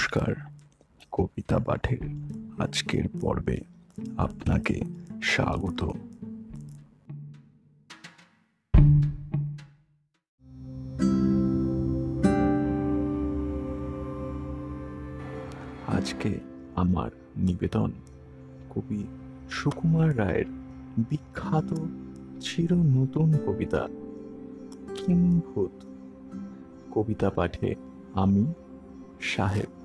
নমস্কার, কবিতা পাঠের আজকের পর্বে আপনাকে স্বাগত। আজকে আমার নিবেদন কবি সুকুমার রায়ের বিখ্যাত চির নতুন কবিতা কিম্ভূত কবিতা পাঠে আমি সাহেব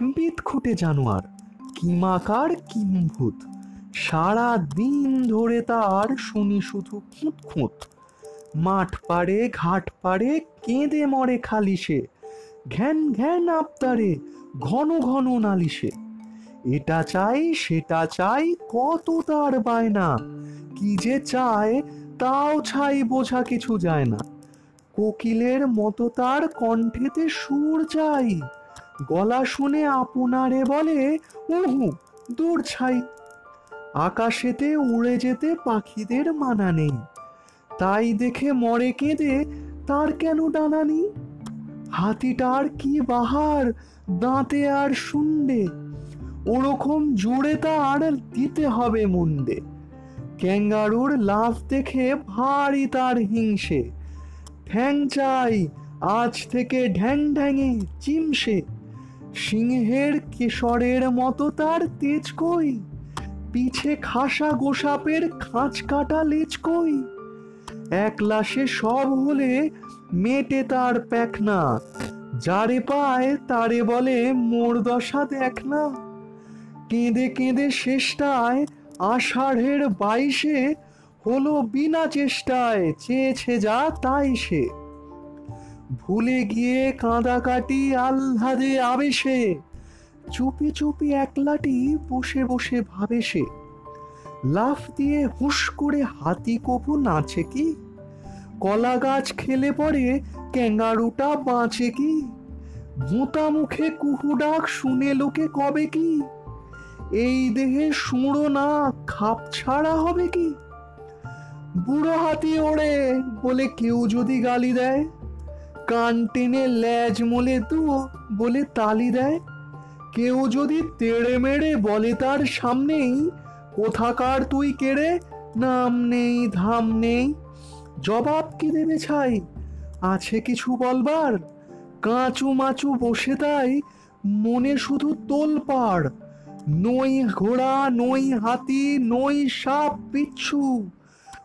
বিদ খুঁটে জানোয়ার কিমাকার কিম্ভূত সারা দিন ধরে তার শুনি শুধু খুঁত খুঁত। মাঠ পাড়ে, ঘাট পাড়ে, কেঁদে মরে খালিসে ঘ্যান ঘ্যান আবতারে ঘন ঘন নালিশে। এটা চাই, সেটা চাই, কত তার বায়না। কি যে চায়, তাও ছাই বোঝা কিছু যায় না। কোকিলের মতো তার কণ্ঠেতে সুর চাই। গলা শুনে আপনারে বলে উহু দূর ছাই। আকাশেতে উড়ে যেতে পাখিদের মানা নেই। তাই দেখে মরে কেঁদে তার কেন ডানা নেই? হাতিটার কি বাহার, দাঁতে আর শুনবে ওরকম জোরে তার দিতে হবে মুন্ডে ক্যাঙ্গারুর লাফ দেখে ভারী তার হিংসে। ঠ্যাং চাই, আজ থেকে ঢ্যাং ঢ্যাঙে চিমসে। সিংহের কেশরের মতো তার তেজ কই? পিছে খাসা গোসাপের খাঁচ কাটা লেজ কই? এক লাশে সব হলে মেটে তার প্যাকনা যারে পায় তারে বলে মোর দশা দেখ না। কেঁদে কেঁদে শেষটায় আষাঢ়ের বাইশে হলো বিনা চেষ্টায়, চেয়েছে যা তাই সে। ভুলে গিয়ে কাঁদাকাটি আহ্লাদে আবেশে, চুপি চুপি একলাটি বসে বসে ভাবে সে লাফ দিয়ে হুশ করে হাতি কপু নাচে কি? কলা গাছ খেলে পরে ক্যাঙ্গারুটা বাঁচে কি? ভোঁতা মুখে কুহু ডাক শুনে লোকে কবে কি? এই দেহে সুঁড়ো না, খাপ ছাড়া হবে কি? বুড়ো হাতি ওড়ে বলে কেউ যদি গালি দেয় কান টেনে ল্যাজ মোলে দু বলে তালি দেয়। কেউ যদি তেড়ে মেড়ে বলে তার সামনেই, কোথাকার তুই কেড়ে? নাম নেই, ধাম নেই। জবাব কি দেবে ছাই? আছে কিছু বলবার? কাঁচু মাচু বসে তাই, মনে শুধু তোলপাড় নই ঘোড়া, নই হাতি, নই সাপ বিচ্ছু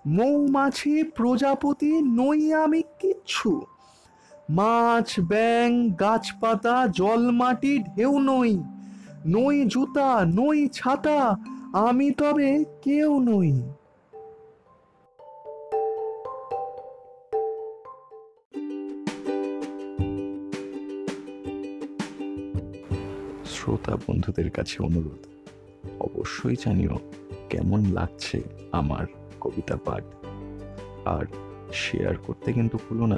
মৌমাছি, প্রজাপতি, নই আমি কিচ্ছু। মাছ ব্যাং গাছপাতা, জল, মাটি, ঢেউ, নই। নই জুতা, নই ছাতা, আমি তবে কেউ নই। শ্রোতা বন্ধুদের কাছে অনুরোধ, অবশ্যই জানিও কেমন লাগছে আমার কবিতা পাঠ। আর শেয়ার করতে কিন্তু ভুলো না।